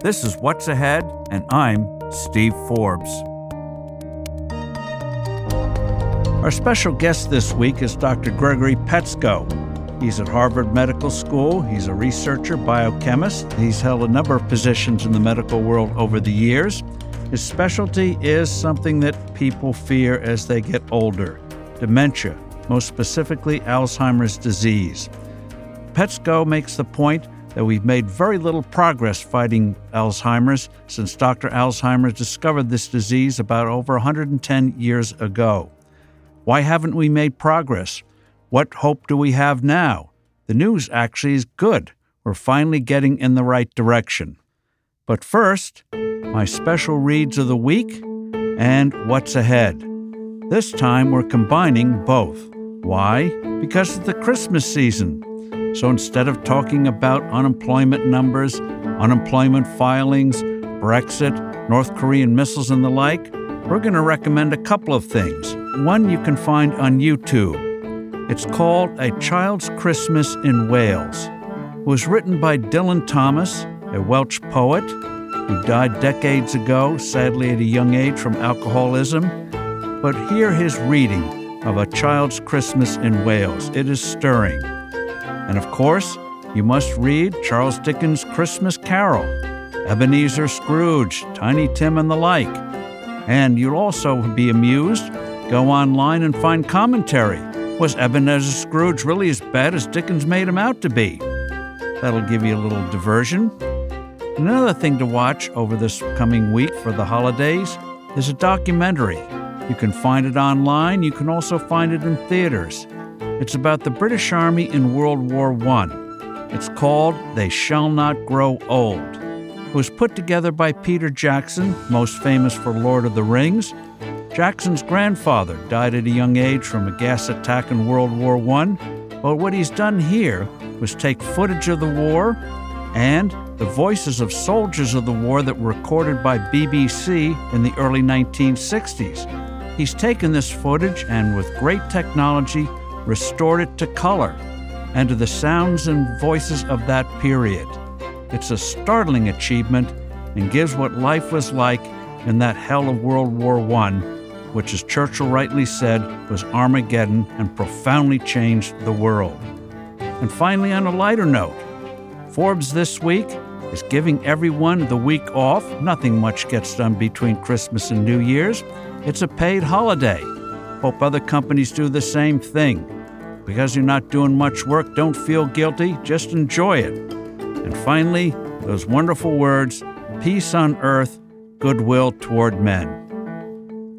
This is What's Ahead, and I'm Steve Forbes. Our special guest this week is Dr. Gregory Petsko. He's at Harvard Medical School. He's a researcher, biochemist. He's held a number of positions in the medical world over the years. His specialty is something that people fear as they get older dementia, most specifically Alzheimer's disease. Petsko makes the point that we've made very little progress fighting Alzheimer's since Dr. Alzheimer discovered this disease about over 110 years ago. Why haven't we made progress? What hope do we have now? The news actually is good. We're finally getting in the right direction. But first, my special reads of the week and what's ahead. This time we're combining both. Why? Because it's the Christmas season. So instead of talking about unemployment numbers, unemployment filings, Brexit, North Korean missiles, and the like, we're going to recommend a couple of things. One you can find on YouTube. It's called A Child's Christmas in Wales. It was written by Dylan Thomas, a Welsh poet who died decades ago, sadly at a young age from alcoholism. But hear his reading of A Child's Christmas in Wales. It is stirring. And of course, you must read Charles Dickens' Christmas Carol, Ebenezer Scrooge, Tiny Tim, and the like. And you'll also be amused. Go online and find commentary. Was Ebenezer Scrooge really as bad as Dickens made him out to be? That'll give you a little diversion. Another thing to watch over this coming week for the holidays is a documentary. You can find it online, you can also find it in theaters. It's about the British Army in World War I. It's called They Shall Not Grow Old. It was put together by Peter Jackson, most famous for Lord of the Rings. Jackson's grandfather died at a young age from a gas attack in World War I. But what he's done here was take footage of the war and the voices of soldiers of the war that were recorded by BBC in the early 1960s. He's taken this footage and, with great technology, restored it to color and to the sounds and voices of that period. It's a startling achievement and gives what life was like in that hell of World War I, which, as Churchill rightly said, was Armageddon and profoundly changed the world. And finally, on a lighter note, Forbes this week is giving everyone the week off. Nothing much gets done between Christmas and New Year's. It's a paid holiday. Hope other companies do the same thing. Because you're not doing much work, don't feel guilty, just enjoy it. And finally, those wonderful words peace on earth, goodwill toward men.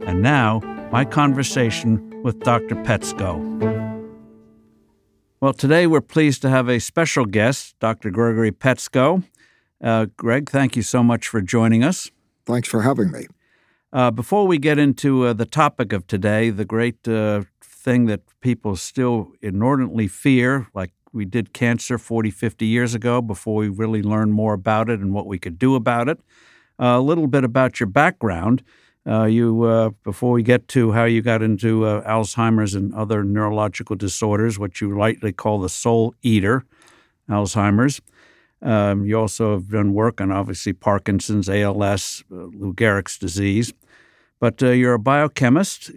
And now, my conversation with Dr. Petsko. Well, today we're pleased to have a special guest, Dr. Gregory Petsko. Uh, Greg, thank you so much for joining us. Thanks for having me. Uh, before we get into uh, the topic of today, the great uh, thing that people still inordinately fear, like we did cancer 40, 50 years ago before we really learned more about it and what we could do about it, uh, a little bit about your background. Uh, you uh, before we get to how you got into Alzheimer's and other neurological disorders, what you lightly call the soul eater, Alzheimer's. Um, you also have done work on obviously Parkinson's, ALS, uh, Lou Gehrig's disease. But uh, you're a biochemist.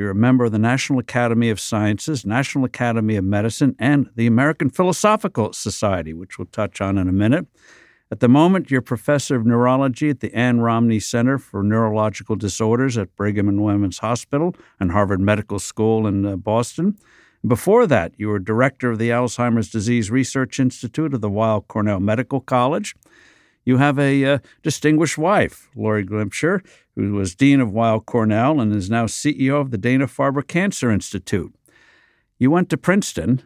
You're a member of the National Academy of Sciences, National Academy of Medicine, and the American Philosophical Society, which we'll touch on in a minute. At the moment, you're professor of neurology at the Ann Romney Center for Neurological Disorders at Brigham and Women's Hospital and Harvard Medical School in uh, Boston. Before that, you were director of the Alzheimer's Disease Research Institute of the Weill Cornell Medical College. You have a uh, distinguished wife, Laurie Glimcher, who was dean of Weill Cornell and is now CEO of the Dana Farber Cancer Institute. You went to Princeton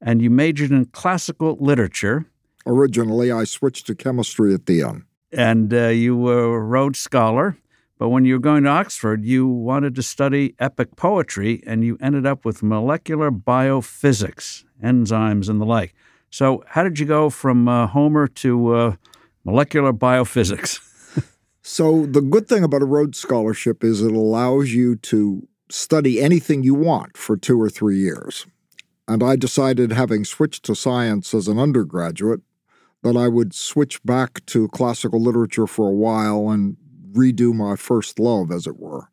and you majored in classical literature. Originally, I switched to chemistry at the end. And uh, you were a Rhodes Scholar. But when you were going to Oxford, you wanted to study epic poetry, and you ended up with molecular biophysics, enzymes, and the like. So, how did you go from uh, Homer to uh, molecular biophysics? so, the good thing about a Rhodes Scholarship is it allows you to study anything you want for two or three years. And I decided, having switched to science as an undergraduate, that I would switch back to classical literature for a while and redo my first love, as it were.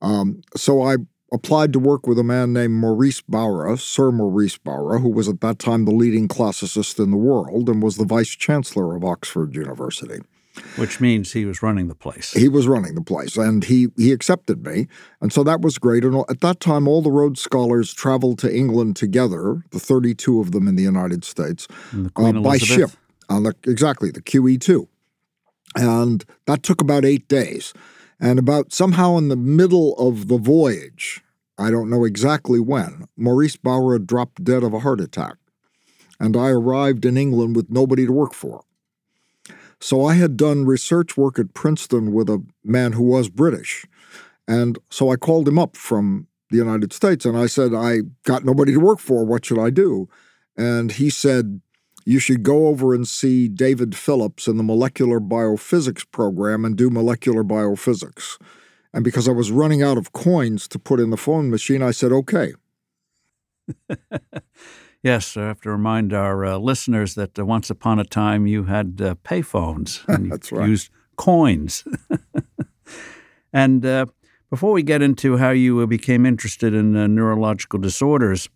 Um, so I applied to work with a man named Maurice Bowra, Sir Maurice Bowra, who was at that time the leading classicist in the world and was the vice chancellor of Oxford University. Which means he was running the place. He was running the place, and he he accepted me, and so that was great. And at that time, all the Rhodes Scholars traveled to England together, the thirty-two of them in the United States, uh, by ship on the exactly the QE two, and that took about eight days. And about somehow in the middle of the voyage, I don't know exactly when, Maurice Bowra dropped dead of a heart attack, and I arrived in England with nobody to work for. So I had done research work at Princeton with a man who was British. And so I called him up from the United States and I said, I got nobody to work for. What should I do? And he said, You should go over and see David Phillips in the molecular biophysics program and do molecular biophysics. And because I was running out of coins to put in the phone machine, I said, Okay. Yes, I have to remind our uh, listeners that uh, once upon a time you had uh, payphones and That's right. used coins. and uh, before we get into how you uh, became interested in uh, neurological disorders,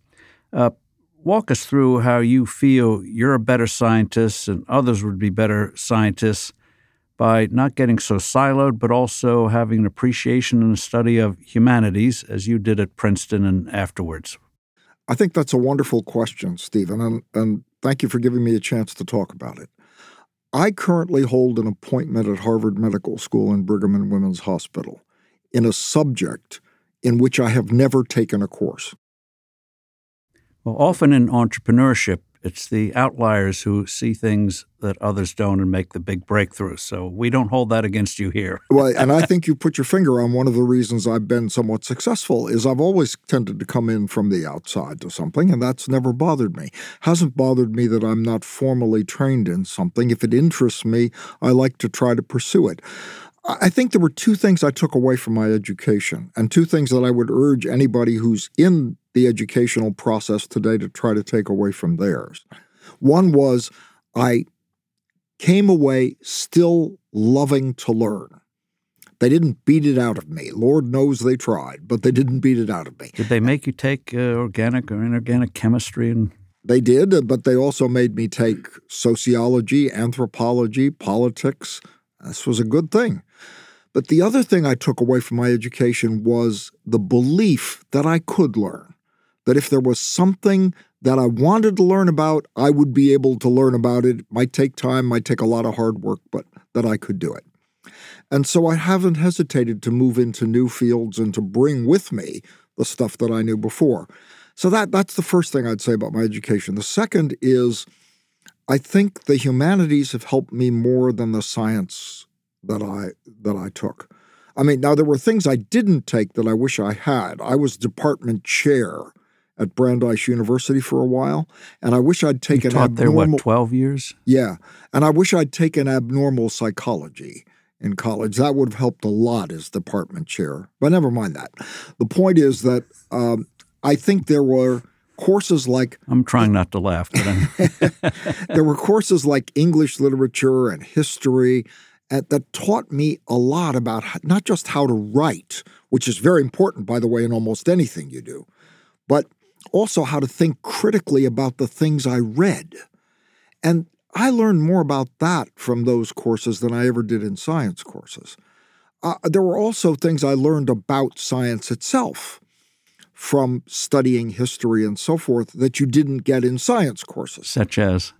walk us through how you feel you're a better scientist and others would be better scientists by not getting so siloed, but also having an appreciation and a study of humanities as you did at Princeton and afterwards. I think that's a wonderful question, Stephen, and, and thank you for giving me a chance to talk about it. I currently hold an appointment at Harvard Medical School and Brigham and Women's Hospital in a subject in which I have never taken a course. Well, often in entrepreneurship, it's the outliers who see things that others don't and make the big breakthroughs. So we don't hold that against you here. well, and I think you put your finger on one of the reasons I've been somewhat successful is I've always tended to come in from the outside to something, and that's never bothered me. Hasn't bothered me that I'm not formally trained in something. If it interests me, I like to try to pursue it. I think there were two things I took away from my education, and two things that I would urge anybody who's in the educational process today to try to take away from theirs. One was I came away still loving to learn. They didn't beat it out of me. Lord knows they tried, but they didn't beat it out of me. Did they make you take uh, organic or inorganic chemistry and they did, but they also made me take sociology, anthropology, politics. This was a good thing. But the other thing I took away from my education was the belief that I could learn, that if there was something that I wanted to learn about, I would be able to learn about it. it might take time, might take a lot of hard work, but that I could do it. And so I haven't hesitated to move into new fields and to bring with me the stuff that I knew before. So that that's the first thing I'd say about my education. The second is I think the humanities have helped me more than the science that I that I took. I mean, now there were things I didn't take that I wish I had. I was department chair at Brandeis University for a while, and I wish I'd taken you taught abnormal, there what twelve years. Yeah, and I wish I'd taken abnormal psychology in college. That would have helped a lot as department chair. But never mind that. The point is that um, I think there were courses like I'm trying not to laugh, but there were courses like English literature and history that taught me a lot about not just how to write, which is very important, by the way, in almost anything you do, but also how to think critically about the things I read. And I learned more about that from those courses than I ever did in science courses. Uh, there were also things I learned about science itself from studying history and so forth that you didn't get in science courses. Such as?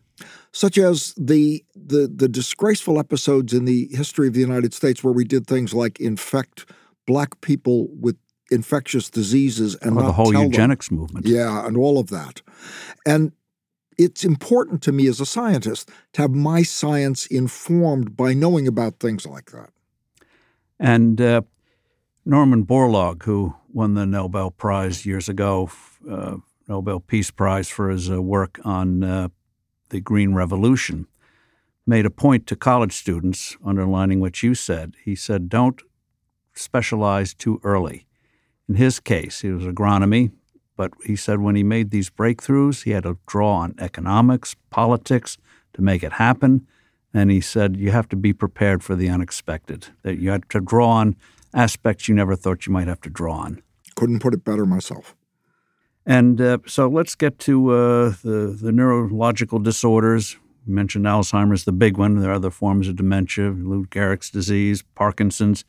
Such as the, the the disgraceful episodes in the history of the United States where we did things like infect black people with infectious diseases and the whole eugenics them. movement. Yeah, and all of that. And it's important to me as a scientist to have my science informed by knowing about things like that. And uh, Norman Borlaug, who won the Nobel Prize years ago, uh, Nobel Peace Prize for his uh, work on uh, the Green Revolution, made a point to college students, underlining what you said. He said, don't specialize too early. In his case, it was agronomy, but he said when he made these breakthroughs, he had to draw on economics, politics, to make it happen. And he said you have to be prepared for the unexpected, that you had to draw on aspects you never thought you might have to draw on. Couldn't put it better myself. And uh, so let's get to uh, the, the neurological disorders. You mentioned Alzheimer's, the big one. There are other forms of dementia, Lou Gehrig's disease, Parkinson's.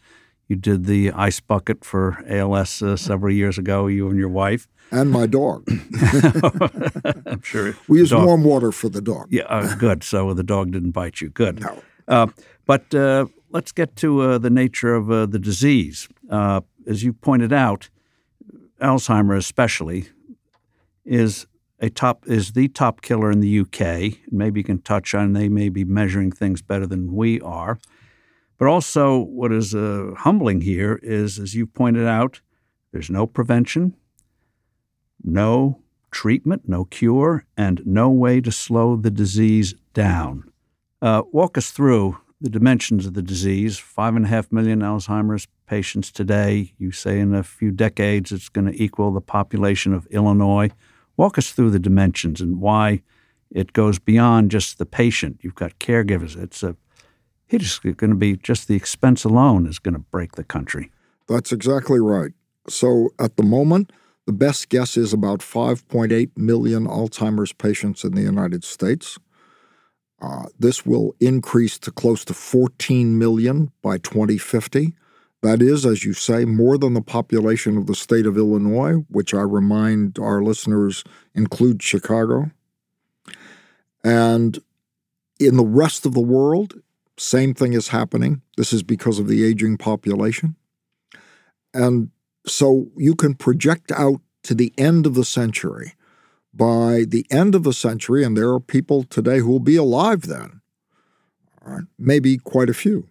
You did the ice bucket for ALS uh, several years ago, you and your wife. And my dog. I'm sure. We use dog. warm water for the dog. Yeah, uh, good. So the dog didn't bite you. Good. No. Uh, but uh, let's get to uh, the nature of uh, the disease. Uh, as you pointed out, Alzheimer's, especially, is a top is the top killer in the UK. Maybe you can touch on they may be measuring things better than we are. But also, what is uh, humbling here is, as you pointed out, there's no prevention, no treatment, no cure, and no way to slow the disease down. Uh, walk us through the dimensions of the disease. Five and a half million Alzheimer's patients today. You say in a few decades it's going to equal the population of Illinois. Walk us through the dimensions and why it goes beyond just the patient. You've got caregivers. It's a it's going to be just the expense alone is going to break the country. That's exactly right. So at the moment, the best guess is about 5.8 million Alzheimer's patients in the United States. Uh, this will increase to close to 14 million by 2050. That is, as you say, more than the population of the state of Illinois, which I remind our listeners includes Chicago. And in the rest of the world, same thing is happening. This is because of the aging population. And so you can project out to the end of the century. By the end of the century, and there are people today who will be alive then, uh, maybe quite a few.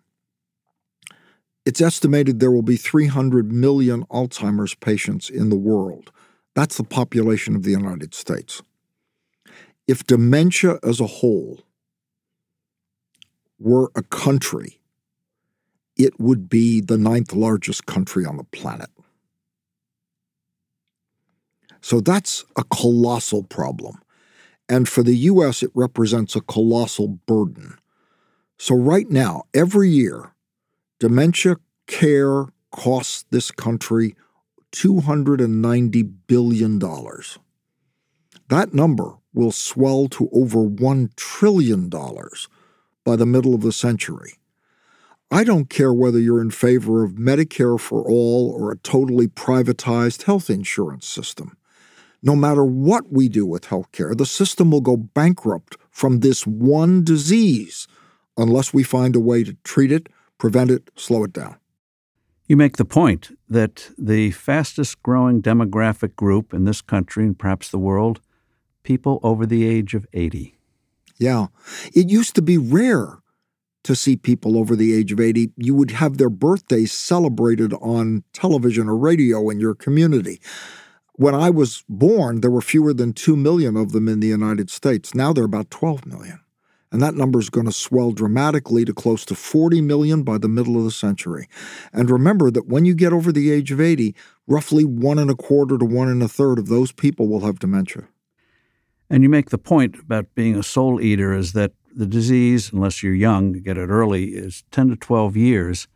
It's estimated there will be 300 million Alzheimer's patients in the world. That's the population of the United States. If dementia as a whole were a country, it would be the ninth largest country on the planet. So that's a colossal problem. And for the US, it represents a colossal burden. So, right now, every year, dementia care costs this country $290 billion. That number will swell to over $1 trillion by the middle of the century. I don't care whether you're in favor of Medicare for all or a totally privatized health insurance system. No matter what we do with healthcare, the system will go bankrupt from this one disease unless we find a way to treat it, prevent it, slow it down. You make the point that the fastest growing demographic group in this country and perhaps the world, people over the age of 80. Yeah. It used to be rare to see people over the age of 80. You would have their birthdays celebrated on television or radio in your community. When I was born, there were fewer than 2 million of them in the United States. Now there are about 12 million. And that number is going to swell dramatically to close to 40 million by the middle of the century. And remember that when you get over the age of 80, roughly one and a quarter to one and a third of those people will have dementia. And you make the point about being a soul eater is that the disease, unless you're young, you get it early, is 10 to 12 years.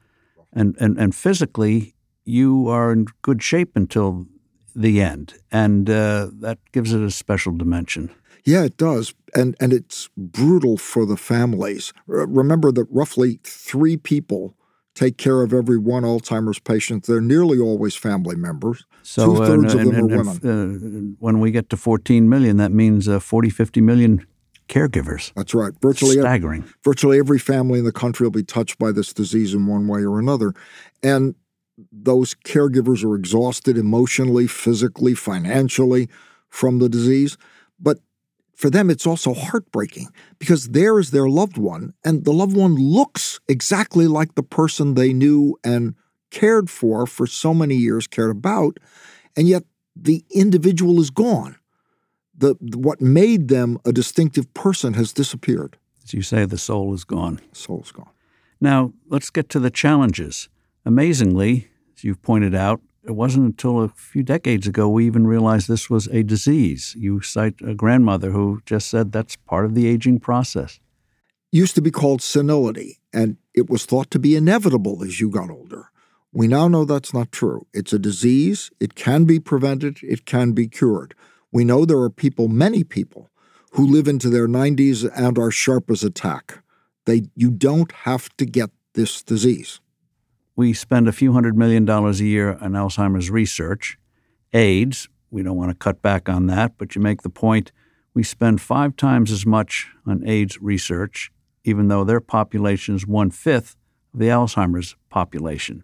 And, and, and physically, you are in good shape until the end. And uh, that gives it a special dimension. Yeah, it does. And, and it's brutal for the families. Remember that roughly three people take care of every one Alzheimer's patient. They're nearly always family members. So Two thirds uh, of them and, are women. Uh, when we get to 14 million, that means uh, 40, 50 million caregivers. That's right. Virtually staggering. Every, virtually every family in the country will be touched by this disease in one way or another, and those caregivers are exhausted emotionally, physically, financially from the disease. But for them, it's also heartbreaking because there is their loved one, and the loved one looks exactly like the person they knew and cared for for so many years, cared about, and yet the individual is gone. The, what made them a distinctive person has disappeared. As you say, the soul is gone. Soul's gone. Now, let's get to the challenges. Amazingly, as you've pointed out, it wasn't until a few decades ago we even realized this was a disease. You cite a grandmother who just said that's part of the aging process. used to be called senility, and it was thought to be inevitable as you got older. We now know that's not true. It's a disease, it can be prevented, it can be cured. We know there are people, many people, who live into their 90s and are sharp as a tack. They, you don't have to get this disease. We spend a few hundred million dollars a year on Alzheimer's research. AIDS, we don't want to cut back on that, but you make the point we spend five times as much on AIDS research, even though their population is one fifth of the Alzheimer's population.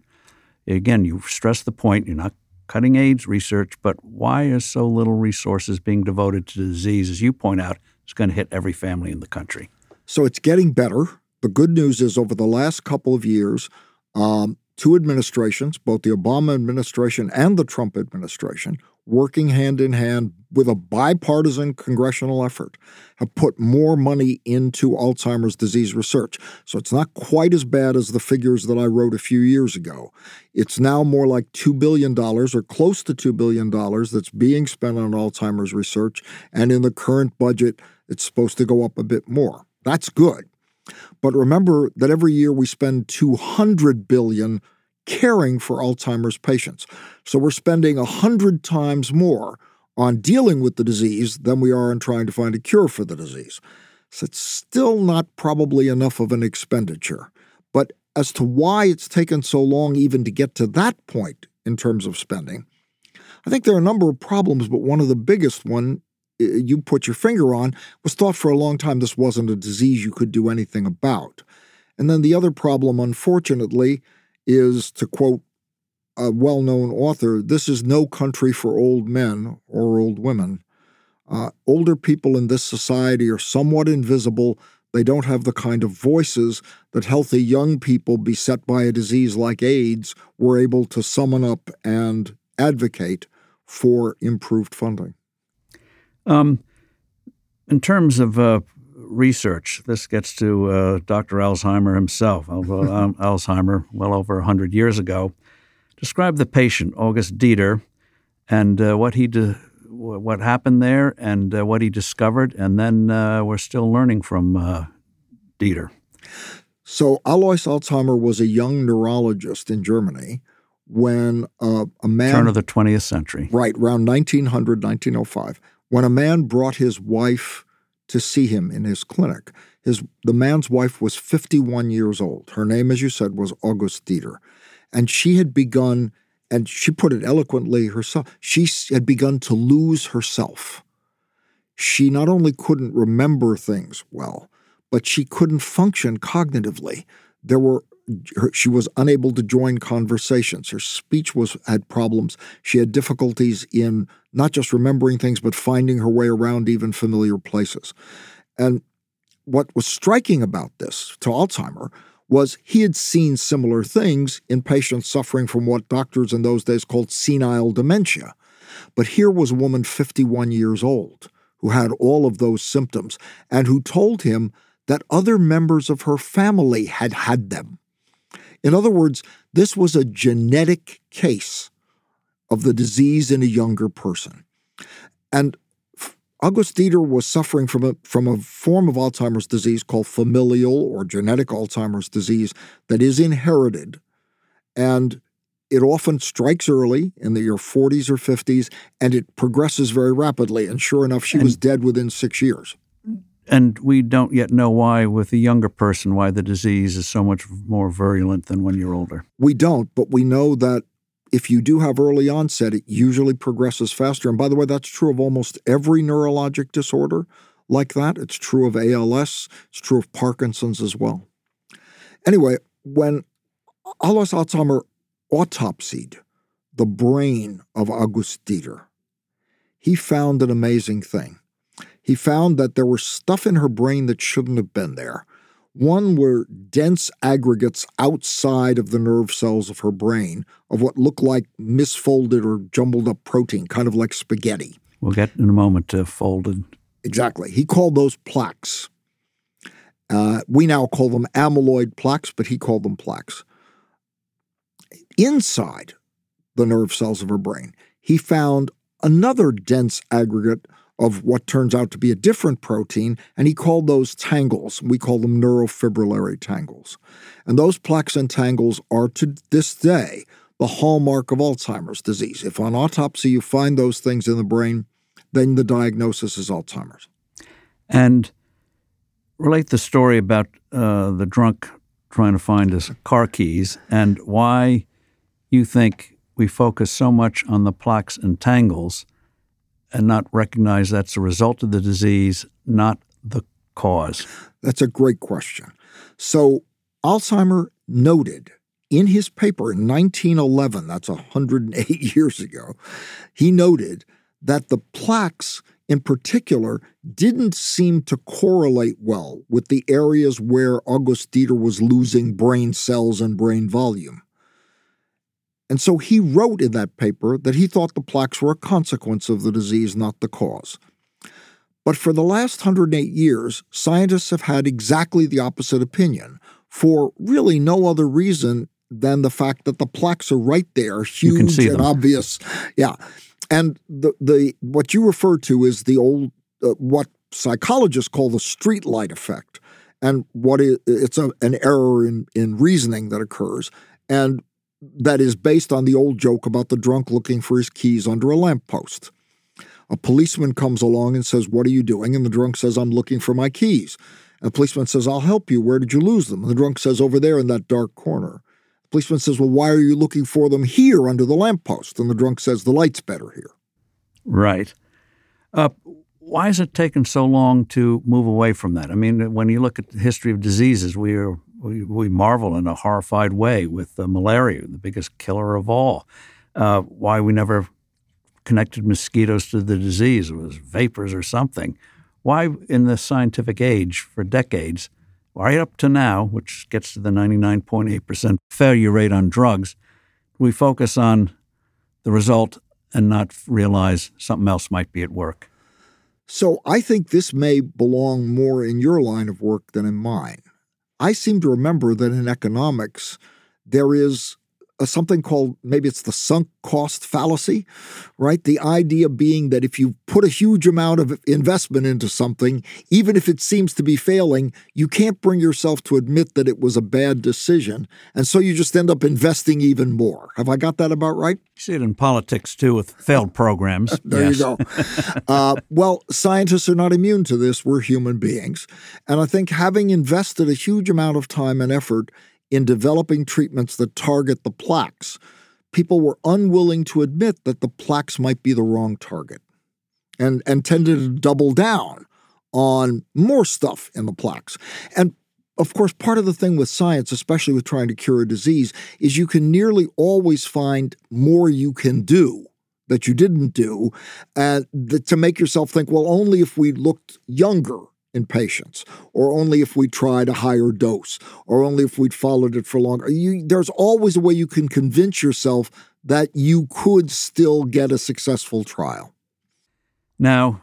Again, you stress the point you're not cutting AIDS research, but why is so little resources being devoted to disease? As you point out, it's going to hit every family in the country. So it's getting better. The good news is over the last couple of years, um, two administrations, both the Obama administration and the Trump administration, working hand in hand with a bipartisan congressional effort, have put more money into Alzheimer's disease research. So it's not quite as bad as the figures that I wrote a few years ago. It's now more like $2 billion or close to $2 billion that's being spent on Alzheimer's research. And in the current budget, it's supposed to go up a bit more. That's good. But remember that every year we spend 200 billion caring for Alzheimer's patients. So we're spending 100 times more on dealing with the disease than we are on trying to find a cure for the disease. So it's still not probably enough of an expenditure. But as to why it's taken so long even to get to that point in terms of spending, I think there are a number of problems, but one of the biggest one you put your finger on was thought for a long time this wasn't a disease you could do anything about. And then the other problem, unfortunately, is to quote a well known author this is no country for old men or old women. Uh, older people in this society are somewhat invisible. They don't have the kind of voices that healthy young people beset by a disease like AIDS were able to summon up and advocate for improved funding. Um, in terms of uh, research, this gets to uh, Dr. Alzheimer himself. Alzheimer, well over 100 years ago, described the patient, August Dieter, and uh, what he de- what happened there and uh, what he discovered, and then uh, we're still learning from uh, Deter. So Alois Alzheimer was a young neurologist in Germany when uh, a man turn of the 20th century, right around 1900, 1905 when a man brought his wife to see him in his clinic. His, the man's wife was 51 years old. Her name, as you said, was August Deter. And she had begun, and she put it eloquently herself, she had begun to lose herself. She not only couldn't remember things well, but she couldn't function cognitively. There were her, she was unable to join conversations. Her speech was had problems. She had difficulties in not just remembering things, but finding her way around even familiar places. And what was striking about this to Alzheimer was he had seen similar things in patients suffering from what doctors in those days called senile dementia. But here was a woman 51 years old who had all of those symptoms and who told him that other members of her family had had them. In other words, this was a genetic case of the disease in a younger person. And August Deter was suffering from a, from a form of Alzheimer's disease called familial or genetic Alzheimer's disease that is inherited. And it often strikes early in the, your 40s or 50s, and it progresses very rapidly. And sure enough, she and, was dead within six years. And we don't yet know why, with a younger person, why the disease is so much more virulent than when you're older. We don't, but we know that if you do have early onset, it usually progresses faster. And by the way, that's true of almost every neurologic disorder like that. It's true of ALS, it's true of Parkinson's as well. Anyway, when Alois Alzheimer autopsied the brain of August Deter, he found an amazing thing he found that there was stuff in her brain that shouldn't have been there. One were dense aggregates outside of the nerve cells of her brain of what looked like misfolded or jumbled up protein, kind of like spaghetti. We'll get in a moment to folded. Exactly. He called those plaques. Uh, we now call them amyloid plaques, but he called them plaques. Inside the nerve cells of her brain, he found another dense aggregate of what turns out to be a different protein, and he called those tangles. We call them neurofibrillary tangles. And those plaques and tangles are to this day the hallmark of Alzheimer's disease. If on autopsy you find those things in the brain, then the diagnosis is Alzheimer's. And relate the story about uh, the drunk trying to find his car keys and why you think we focus so much on the plaques and tangles and not recognize that's a result of the disease, not the cause? That's a great question. So, Alzheimer noted in his paper in 1911, that's 108 years ago, he noted that the plaques in particular didn't seem to correlate well with the areas where August Deter was losing brain cells and brain volume. And so he wrote in that paper that he thought the plaques were a consequence of the disease, not the cause. But for the last 108 years, scientists have had exactly the opposite opinion for really no other reason than the fact that the plaques are right there, huge and them. obvious. Yeah. And the, the what you refer to is the old uh, what psychologists call the streetlight effect. And what is, it's a, an error in, in reasoning that occurs. And that is based on the old joke about the drunk looking for his keys under a lamppost. A policeman comes along and says, What are you doing? And the drunk says, I'm looking for my keys. And the policeman says, I'll help you. Where did you lose them? And the drunk says, Over there in that dark corner. The policeman says, Well, why are you looking for them here under the lamppost? And the drunk says, The light's better here. Right. Uh, why has it taken so long to move away from that? I mean, when you look at the history of diseases, we are we, we marvel in a horrified way with malaria, the biggest killer of all. Uh, why we never connected mosquitoes to the disease? It was vapors or something. Why, in the scientific age, for decades, right up to now, which gets to the 99.8% failure rate on drugs, we focus on the result and not realize something else might be at work? So I think this may belong more in your line of work than in mine. I seem to remember that in economics, there is something called maybe it's the sunk cost fallacy, right? The idea being that if you put a huge amount of investment into something, even if it seems to be failing, you can't bring yourself to admit that it was a bad decision. And so you just end up investing even more. Have I got that about right? You see it in politics too with failed programs. there you go. uh, well, scientists are not immune to this. We're human beings. And I think having invested a huge amount of time and effort in developing treatments that target the plaques, people were unwilling to admit that the plaques might be the wrong target and, and tended to double down on more stuff in the plaques. And of course, part of the thing with science, especially with trying to cure a disease, is you can nearly always find more you can do that you didn't do uh, and to make yourself think, well, only if we looked younger in patients, or only if we tried a higher dose, or only if we'd followed it for longer. You, there's always a way you can convince yourself that you could still get a successful trial. Now,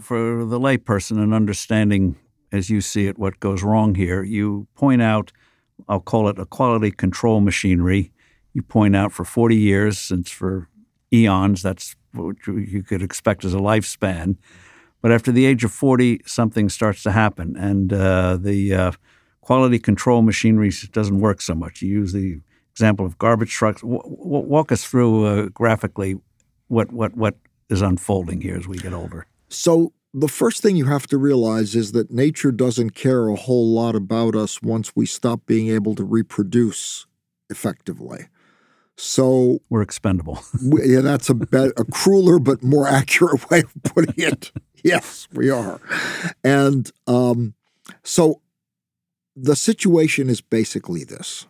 for the layperson and understanding as you see it what goes wrong here, you point out, I'll call it a quality control machinery. You point out for 40 years, since for eons, that's what you could expect as a lifespan but after the age of 40, something starts to happen, and uh, the uh, quality control machinery doesn't work so much. You use the example of garbage trucks. W- w- walk us through uh, graphically what, what, what is unfolding here as we get older. So, the first thing you have to realize is that nature doesn't care a whole lot about us once we stop being able to reproduce effectively. So we're expendable. yeah, that's a, be- a crueler but more accurate way of putting it. yes, we are. And um, so the situation is basically this.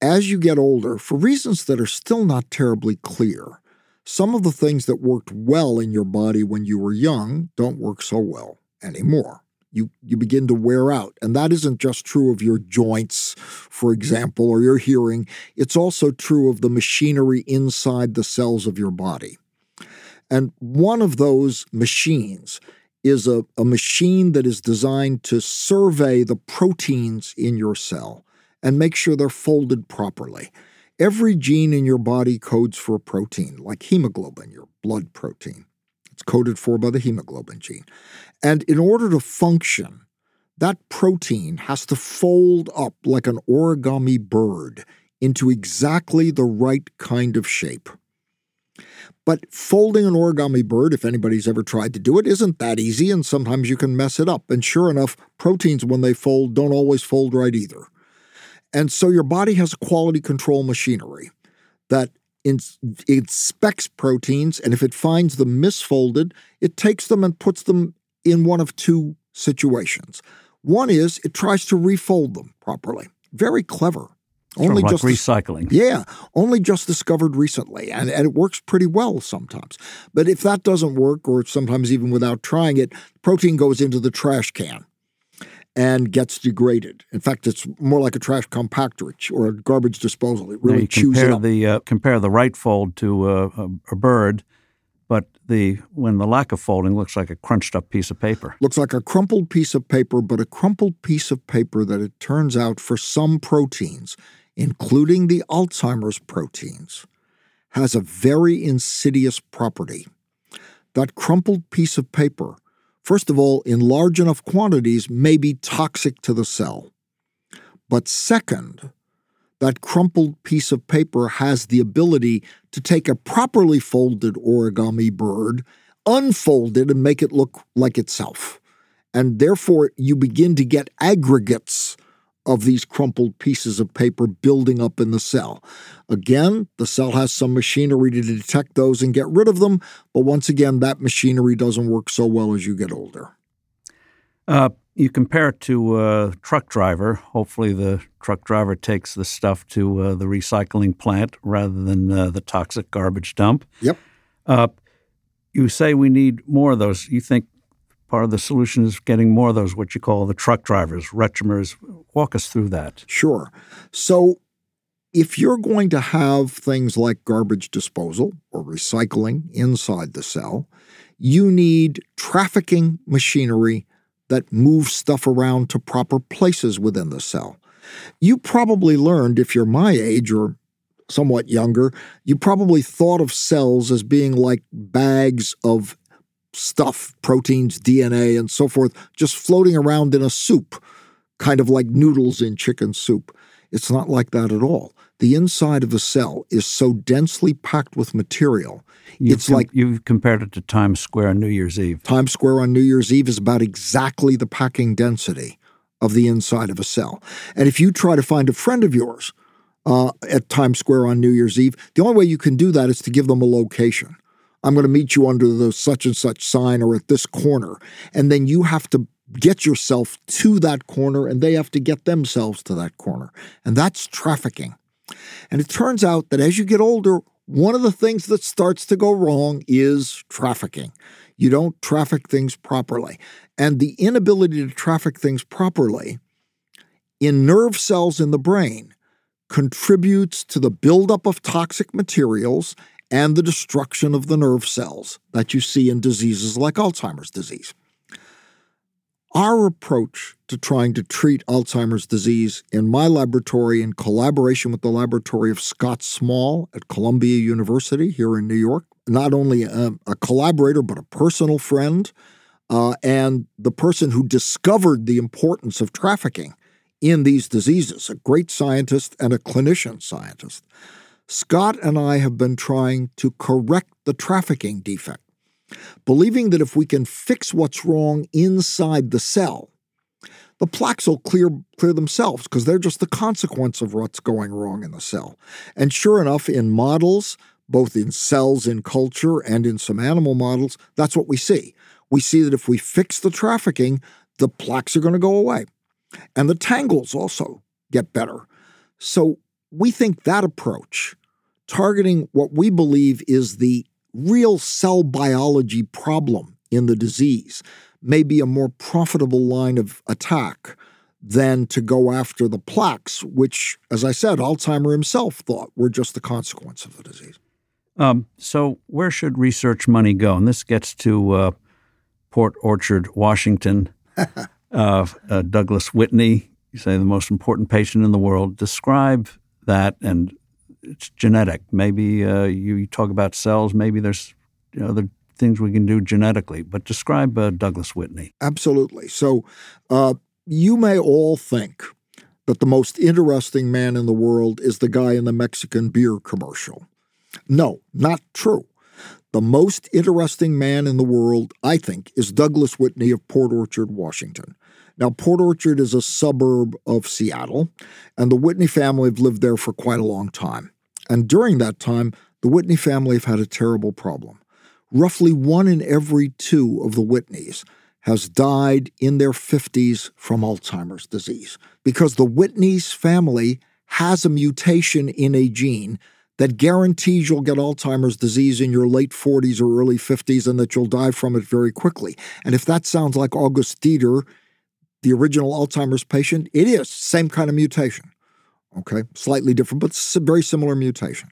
As you get older, for reasons that are still not terribly clear, some of the things that worked well in your body when you were young don't work so well anymore you you begin to wear out. And that isn't just true of your joints for example or your hearing. It's also true of the machinery inside the cells of your body. And one of those machines is a, a machine that is designed to survey the proteins in your cell and make sure they're folded properly. Every gene in your body codes for a protein like hemoglobin your blood protein. It's coded for by the hemoglobin gene. And in order to function, that protein has to fold up like an origami bird into exactly the right kind of shape. But folding an origami bird, if anybody's ever tried to do it, isn't that easy, and sometimes you can mess it up. And sure enough, proteins, when they fold, don't always fold right either. And so your body has a quality control machinery that ins- inspects proteins, and if it finds them misfolded, it takes them and puts them in one of two situations. One is it tries to refold them properly. Very clever. Sort only like just recycling. Yeah, only just discovered recently, and, and it works pretty well sometimes. But if that doesn't work, or sometimes even without trying it, protein goes into the trash can and gets degraded. In fact, it's more like a trash compactor or a garbage disposal. It really chews compare it up. The, uh, compare the right fold to uh, a, a, bird, the when the lack of folding looks like a crunched up piece of paper. Looks like a crumpled piece of paper, but a crumpled piece of paper that it turns out for some proteins, including the Alzheimer's proteins, has a very insidious property. That crumpled piece of paper – first of all, in large enough quantities, may be toxic to the cell. But second, that crumpled piece of paper has the ability to take a properly folded origami bird, unfold it, and make it look like itself. And therefore, you begin to get aggregates of these crumpled pieces of paper building up in the cell. Again, the cell has some machinery to detect those and get rid of them, but once again, that machinery doesn't work so well as you get older. Uh, you compare it to a truck driver. Hopefully, the truck driver takes the stuff to uh, the recycling plant rather than uh, the toxic garbage dump. Yep. Uh, you say we need more of those. You think part of the solution is getting more of those, what you call the truck drivers, retromers. Walk us through that. Sure. So, if you're going to have things like garbage disposal or recycling inside the cell, you need trafficking machinery that moves stuff around to proper places within the cell. You probably learned, if you're my age or somewhat younger, you probably thought of cells as being like bags of stuff, proteins, DNA, and so forth, just floating around in a soup, kind of like noodles in chicken soup. It's not like that at all. The inside of a cell is so densely packed with material. You've it's com- like you've compared it to Times Square on New Year's Eve. Times Square on New Year's Eve is about exactly the packing density of the inside of a cell. And if you try to find a friend of yours uh, at Times Square on New Year's Eve, the only way you can do that is to give them a location. I'm going to meet you under the such and such sign or at this corner. And then you have to get yourself to that corner and they have to get themselves to that corner. And that's trafficking. And it turns out that as you get older, one of the things that starts to go wrong is trafficking. You don't traffic things properly. And the inability to traffic things properly in nerve cells in the brain contributes to the buildup of toxic materials and the destruction of the nerve cells that you see in diseases like Alzheimer's disease. Our approach to trying to treat Alzheimer's disease in my laboratory, in collaboration with the laboratory of Scott Small at Columbia University here in New York, not only a, a collaborator, but a personal friend, uh, and the person who discovered the importance of trafficking in these diseases, a great scientist and a clinician scientist. Scott and I have been trying to correct the trafficking defect, believing that if we can fix what's wrong inside the cell, the plaques will clear, clear themselves because they're just the consequence of what's going wrong in the cell. And sure enough, in models, both in cells in culture and in some animal models, that's what we see. We see that if we fix the trafficking, the plaques are going to go away. And the tangles also get better. So we think that approach, targeting what we believe is the real cell biology problem in the disease, may be a more profitable line of attack than to go after the plaques, which, as I said, Alzheimer himself thought were just the consequence of the disease. Um, so, where should research money go? And this gets to uh, Port Orchard, Washington. uh, uh, Douglas Whitney, you say the most important patient in the world. Describe that and it's genetic. Maybe uh, you, you, talk about cells. Maybe there's you know, other things we can do genetically. But describe uh, Douglas Whitney. Absolutely. So uh, you may all think that the most interesting man in the world is the guy in the Mexican beer commercial. No, not true. The most interesting man in the world, I think, is Douglas Whitney of Port Orchard, Washington. Now, Port Orchard is a suburb of Seattle, and the Whitney family have lived there for quite a long time. And during that time, the Whitney family have had a terrible problem. Roughly one in every two of the Whitneys has died in their 50s from Alzheimer's disease because the Whitney's family has a mutation in a gene that guarantees you'll get Alzheimer's disease in your late 40s or early 50s and that you'll die from it very quickly. And if that sounds like August Deter, the original Alzheimer's patient, it is same kind of mutation. Okay, slightly different, but very similar mutation.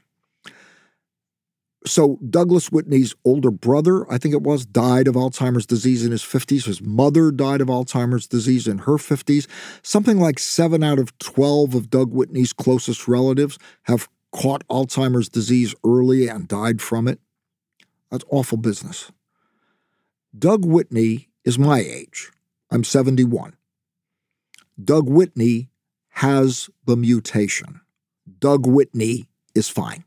So Douglas Whitney's older brother, I think it was, died of Alzheimer's disease in his 50s. His mother died of Alzheimer's disease in her 50s. Something like 7 out of 12 of Doug Whitney's closest relatives have caught Alzheimer's disease early and died from it. That's awful business. Doug Whitney is my age. I'm 71. Doug Whitney has the mutation. Doug Whitney is fine.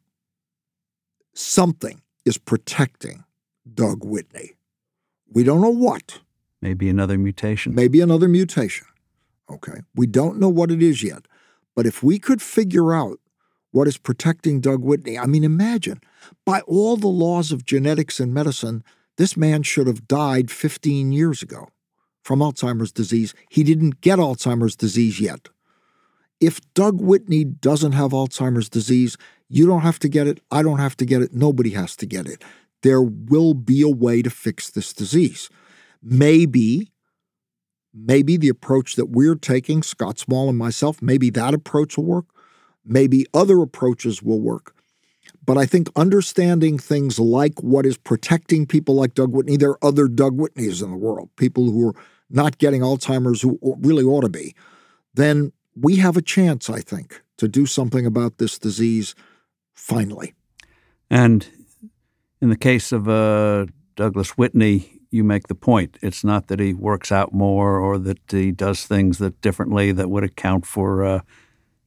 Something is protecting Doug Whitney. We don't know what. Maybe another mutation. Maybe another mutation. Okay. We don't know what it is yet. But if we could figure out what is protecting Doug Whitney, I mean, imagine by all the laws of genetics and medicine, this man should have died 15 years ago from Alzheimer's disease. He didn't get Alzheimer's disease yet. If Doug Whitney doesn't have Alzheimer's disease, you don't have to get it. I don't have to get it. Nobody has to get it. There will be a way to fix this disease. Maybe, maybe the approach that we're taking, Scott Small and myself, maybe that approach will work. Maybe other approaches will work. But I think understanding things like what is protecting people like Doug Whitney, there are other Doug Whitneys in the world, people who are not getting Alzheimer's who really ought to be, then we have a chance, I think, to do something about this disease finally. And in the case of uh, Douglas Whitney, you make the point. It's not that he works out more or that he does things that differently that would account for uh,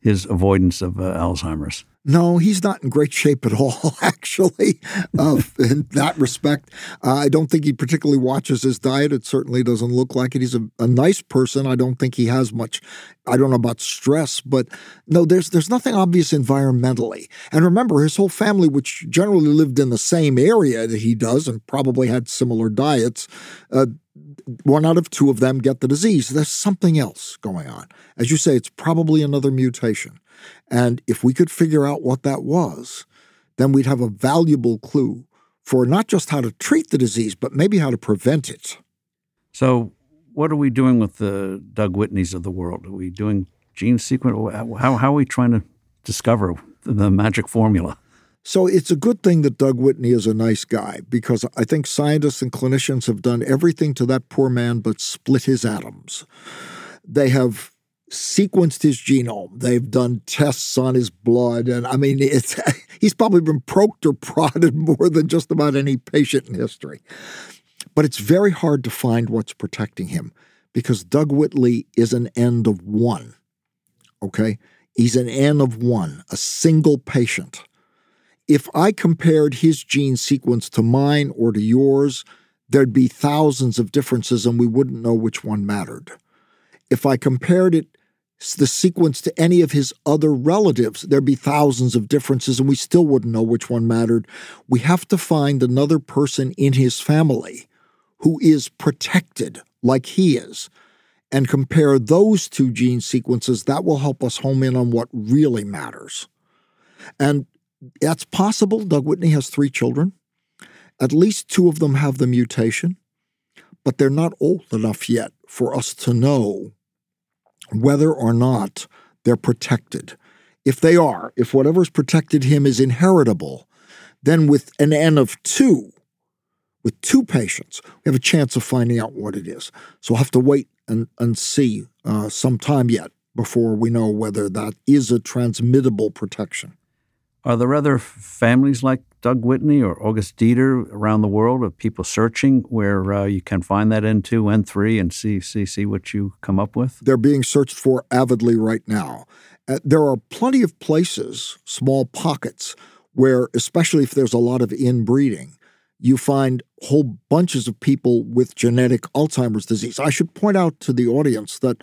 his avoidance of uh, Alzheimer's. No, he's not in great shape at all, actually, uh, in that respect. Uh, I don't think he particularly watches his diet. It certainly doesn't look like it. He's a, a, nice person. I don't think he has much, I don't know about stress, but no, there's, there's nothing obvious environmentally. And remember, his whole family, which generally lived in the same area that he does and probably had similar diets, uh, one out of two of them get the disease. There's something else going on. As you say, it's probably another mutation. And if we could figure out what that was, then we'd have a valuable clue for not just how to treat the disease, but maybe how to prevent it. So, what are we doing with the Doug Whitneys of the world? Are we doing gene sequence? How, how are we trying to discover the magic formula? So it's a good thing that Doug Whitney is a nice guy because I think scientists and clinicians have done everything to that poor man but split his atoms. They have sequenced his genome. They've done tests on his blood. And I mean, it's, he's probably been poked or prodded more than just about any patient in history. But it's very hard to find what's protecting him because Doug Whitney is an N of one. Okay? He's an N of one, a single patient. If I compared his gene sequence to mine or to yours, there'd be thousands of differences and we wouldn't know which one mattered. If I compared it, the sequence to any of his other relatives, there'd be thousands of differences and we still wouldn't know which one mattered. We have to find another person in his family who is protected like he is and compare those two gene sequences. That will help us home in on what really matters. And that's possible. Doug Whitney has three children. At least two of them have the mutation, but they're not old enough yet for us to know whether or not they're protected. If they are, if whatever's protected him is inheritable, then with an N of two, with two patients, we have a chance of finding out what it is. So we'll have to wait and, and see uh, some time yet before we know whether that is a transmittable protection. Are there other families like Doug Whitney or August Deter around the world of people searching where uh, you can find that N2, N3 and see, see, see what you come up with? They're being searched for avidly right now. Uh, there are plenty of places, small pockets, where, especially if there's a lot of inbreeding, you find whole bunches of people with genetic Alzheimer's disease. I should point out to the audience that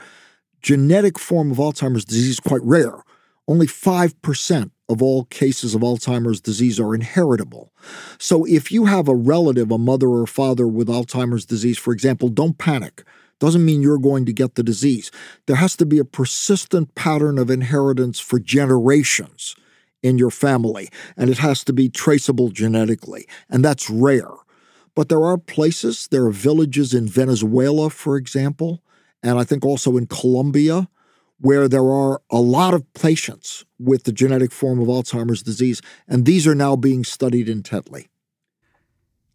genetic form of Alzheimer's disease is quite rare. Only 5% of all cases of Alzheimer's disease are inheritable. So if you have a relative, a mother or father with Alzheimer's disease, for example, don't panic. Doesn't mean you're going to get the disease. There has to be a persistent pattern of inheritance for generations in your family, and it has to be traceable genetically, and that's rare. But there are places, there are villages in Venezuela, for example, and I think also in Colombia, where there are a lot of patients with the genetic form of Alzheimer's disease, and these are now being studied intently.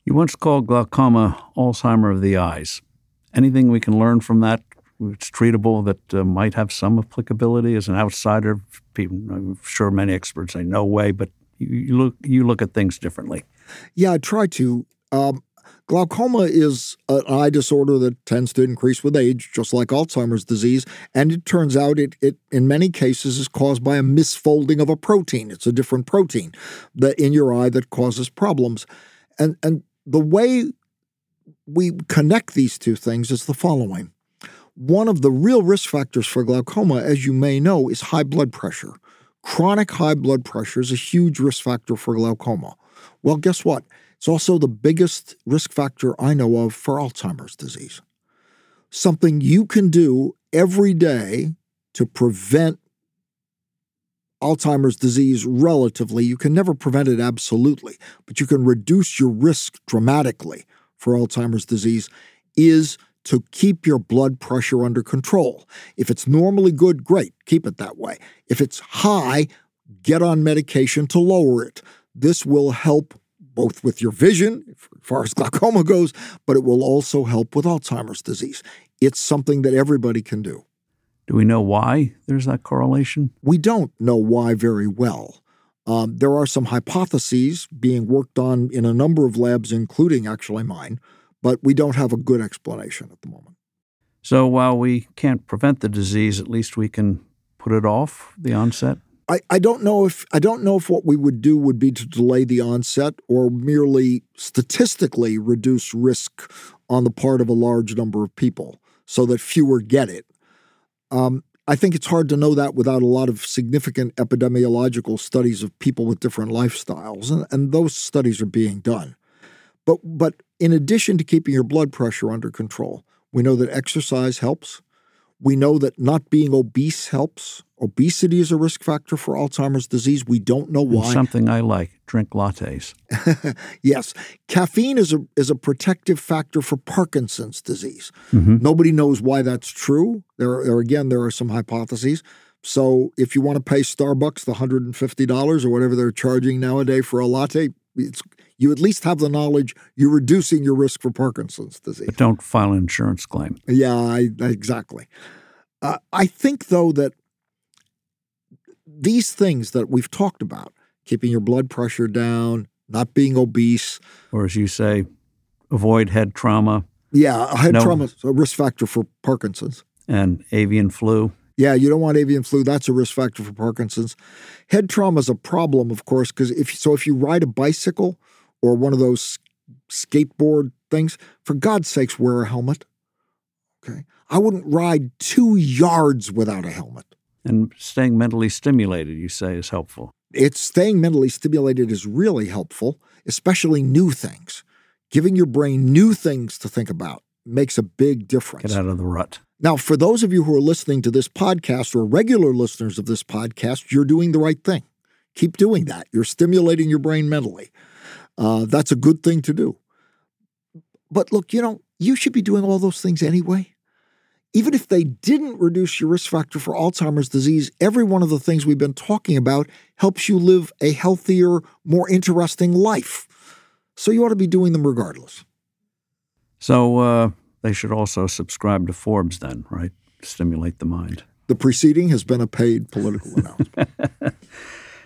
You once called glaucoma Alzheimer of the eyes. Anything we can learn from that it's treatable that uh, might have some applicability as an outsider. People, I'm sure many experts say no way, but you, you look you look at things differently. Yeah, I try to. Um, glaucoma is an eye disorder that tends to increase with age, just like Alzheimer's disease, and it turns out it, it in many cases is caused by a misfolding of a protein. It's a different protein that in your eye that causes problems, and and the way we connect these two things is the following. One of the real risk factors for glaucoma, as you may know, is high blood pressure. Chronic high blood pressure is a huge risk factor for glaucoma. Well, guess what? It's also the biggest risk factor I know of for Alzheimer's disease. Something you can do every day to prevent Alzheimer's disease relatively. You can never prevent it absolutely, but you can reduce your risk dramatically for Alzheimer's disease is to keep your blood pressure under control. If it's normally good, great, keep it that way. If it's high, get on medication to lower it. This will help both with your vision, as far as glaucoma goes, but it will also help with Alzheimer's disease. It's something that everybody can do. Do we know why there's that correlation? We don't know why very well. Um, there are some hypotheses being worked on in a number of labs, including actually mine, but we don't have a good explanation at the moment. So while we can't prevent the disease, at least we can put it off the onset. I, I don't know if I don't know if what we would do would be to delay the onset or merely statistically reduce risk on the part of a large number of people so that fewer get it. Um, I think it's hard to know that without a lot of significant epidemiological studies of people with different lifestyles, and, and those studies are being done. But but in addition to keeping your blood pressure under control, we know that exercise helps. We know that not being obese helps. Obesity is a risk factor for Alzheimer's disease. We don't know why. And something I like: drink lattes. yes, caffeine is a is a protective factor for Parkinson's disease. Mm-hmm. Nobody knows why that's true. There, there again, there are some hypotheses. So, if you want to pay Starbucks the hundred and fifty dollars or whatever they're charging nowadays for a latte, it's you at least have the knowledge you're reducing your risk for Parkinson's disease. But don't file an insurance claim. Yeah, I, exactly. Uh, I think, though, that these things that we've talked about, keeping your blood pressure down, not being obese, or as you say, avoid head trauma. Yeah, head no. trauma is a risk factor for Parkinson's. And avian flu. Yeah, you don't want avian flu. That's a risk factor for Parkinson's. Head trauma is a problem, of course, because if so, if you ride a bicycle or one of those skateboard things, for God's sakes, wear a helmet. Okay, I wouldn't ride two yards without a helmet. And staying mentally stimulated, you say, is helpful. It's staying mentally stimulated is really helpful, especially new things. Giving your brain new things to think about makes a big difference. Get out of the rut. Now, for those of you who are listening to this podcast or regular listeners of this podcast, you're doing the right thing. Keep doing that. You're stimulating your brain mentally. Uh, that's a good thing to do. But look, you know, you should be doing all those things anyway. Even if they didn't reduce your risk factor for Alzheimer's disease, every one of the things we've been talking about helps you live a healthier, more interesting life. So you ought to be doing them regardless. So, uh, they should also subscribe to Forbes, then, right? Stimulate the mind. The preceding has been a paid political announcement.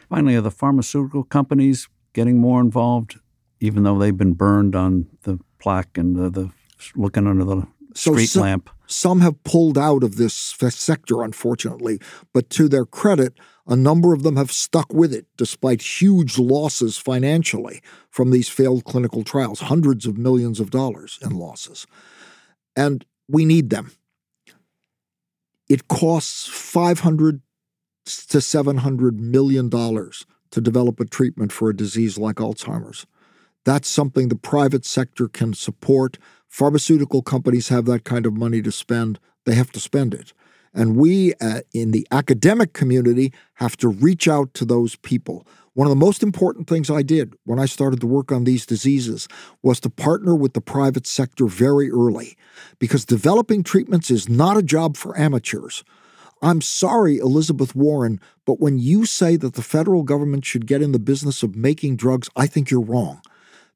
Finally, are the pharmaceutical companies getting more involved, even though they've been burned on the plaque and the, the looking under the So street some- lamp? Some have pulled out of this sector, unfortunately, but to their credit, a number of them have stuck with it despite huge losses financially from these failed clinical trials, hundreds of millions of dollars in losses. And we need them. It costs 500 to 700 million dollars to develop a treatment for a disease like Alzheimer's. That's something the private sector can support. Pharmaceutical companies have that kind of money to spend. They have to spend it. And we uh, in the academic community have to reach out to those people. One of the most important things I did when I started to work on these diseases was to partner with the private sector very early because developing treatments is not a job for amateurs. I'm sorry, Elizabeth Warren, but when you say that the federal government should get in the business of making drugs, I think you're wrong.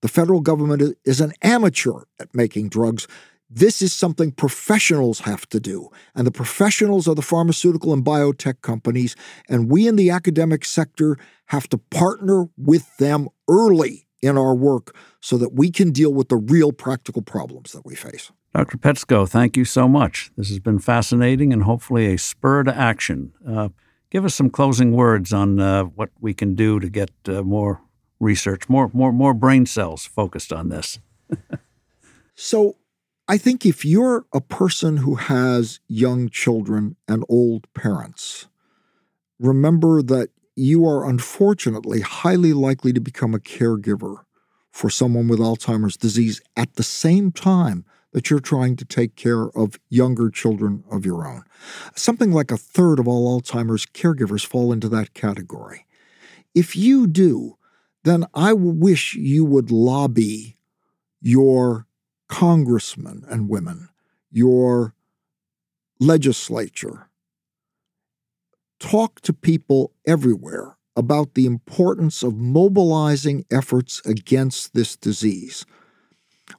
The federal government is an amateur at making drugs. This is something professionals have to do. And the professionals are the pharmaceutical and biotech companies. And we in the academic sector have to partner with them early in our work so that we can deal with the real practical problems that we face. Dr. Petsko, thank you so much. This has been fascinating and hopefully a spur to action. Uh, give us some closing words on uh, what we can do to get uh, more research, more, more, more brain cells focused on this. So I think if you're a person who has young children and old parents, remember that you are unfortunately highly likely to become a caregiver for someone with Alzheimer's disease at the same time that you're trying to take care of younger children of your own. Something like a third of all Alzheimer's caregivers fall into that category. If you do, then I wish you would lobby your congressmen and women, your legislature. Talk to people everywhere about the importance of mobilizing efforts against this disease.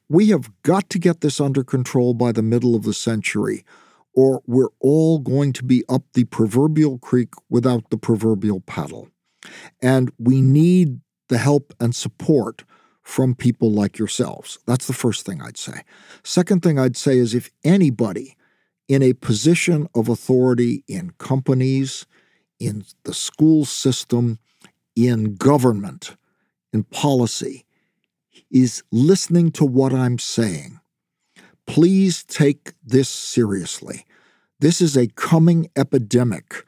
We have got to get this under control by the middle of the century, or we're all going to be up the proverbial creek without the proverbial paddle. And we need the help and support from people like yourselves. That's the first thing I'd say. Second thing I'd say is if anybody in a position of authority in companies, in the school system, in government, in policy, is listening to what I'm saying, please take this seriously. This is a coming epidemic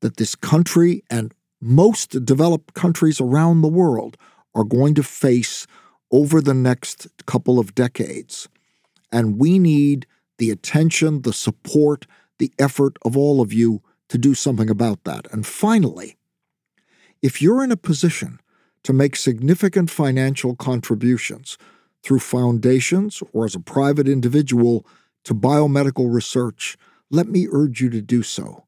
that this country and most developed countries around the world are going to face over the next couple of decades. And we need the attention, the support, the effort of all of you to do something about that. And finally, if you're in a position to make significant financial contributions through foundations or as a private individual to biomedical research, let me urge you to do so.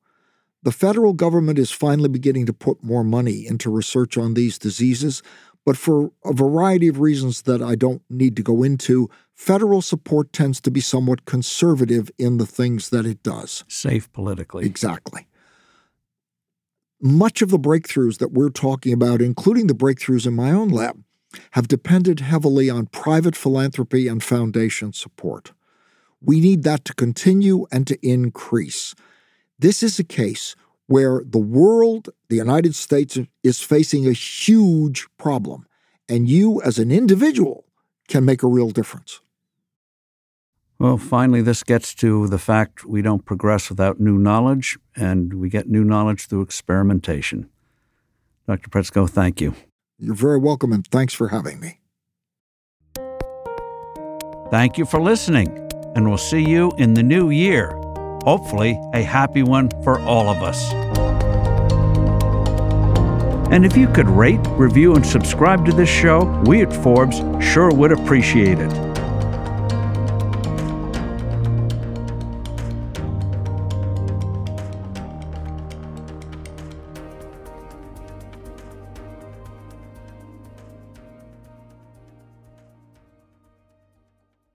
The federal government is finally beginning to put more money into research on these diseases, but for a variety of reasons that I don't need to go into, federal support tends to be somewhat conservative in the things that it does. Safe politically. Exactly. Much of the breakthroughs that we're talking about, including the breakthroughs in my own lab, have depended heavily on private philanthropy and foundation support. We need that to continue and to increase. This is a case where the world, the United States, is facing a huge problem, and you as an individual can make a real difference. Well, finally, this gets to the fact we don't progress without new knowledge, and we get new knowledge through experimentation. Dr. Petsko, thank you. You're very welcome, and thanks for having me. Thank you for listening, and we'll see you in the new year. Hopefully, a happy one for all of us. And if you could rate, review, and subscribe to this show, we at Forbes sure would appreciate it.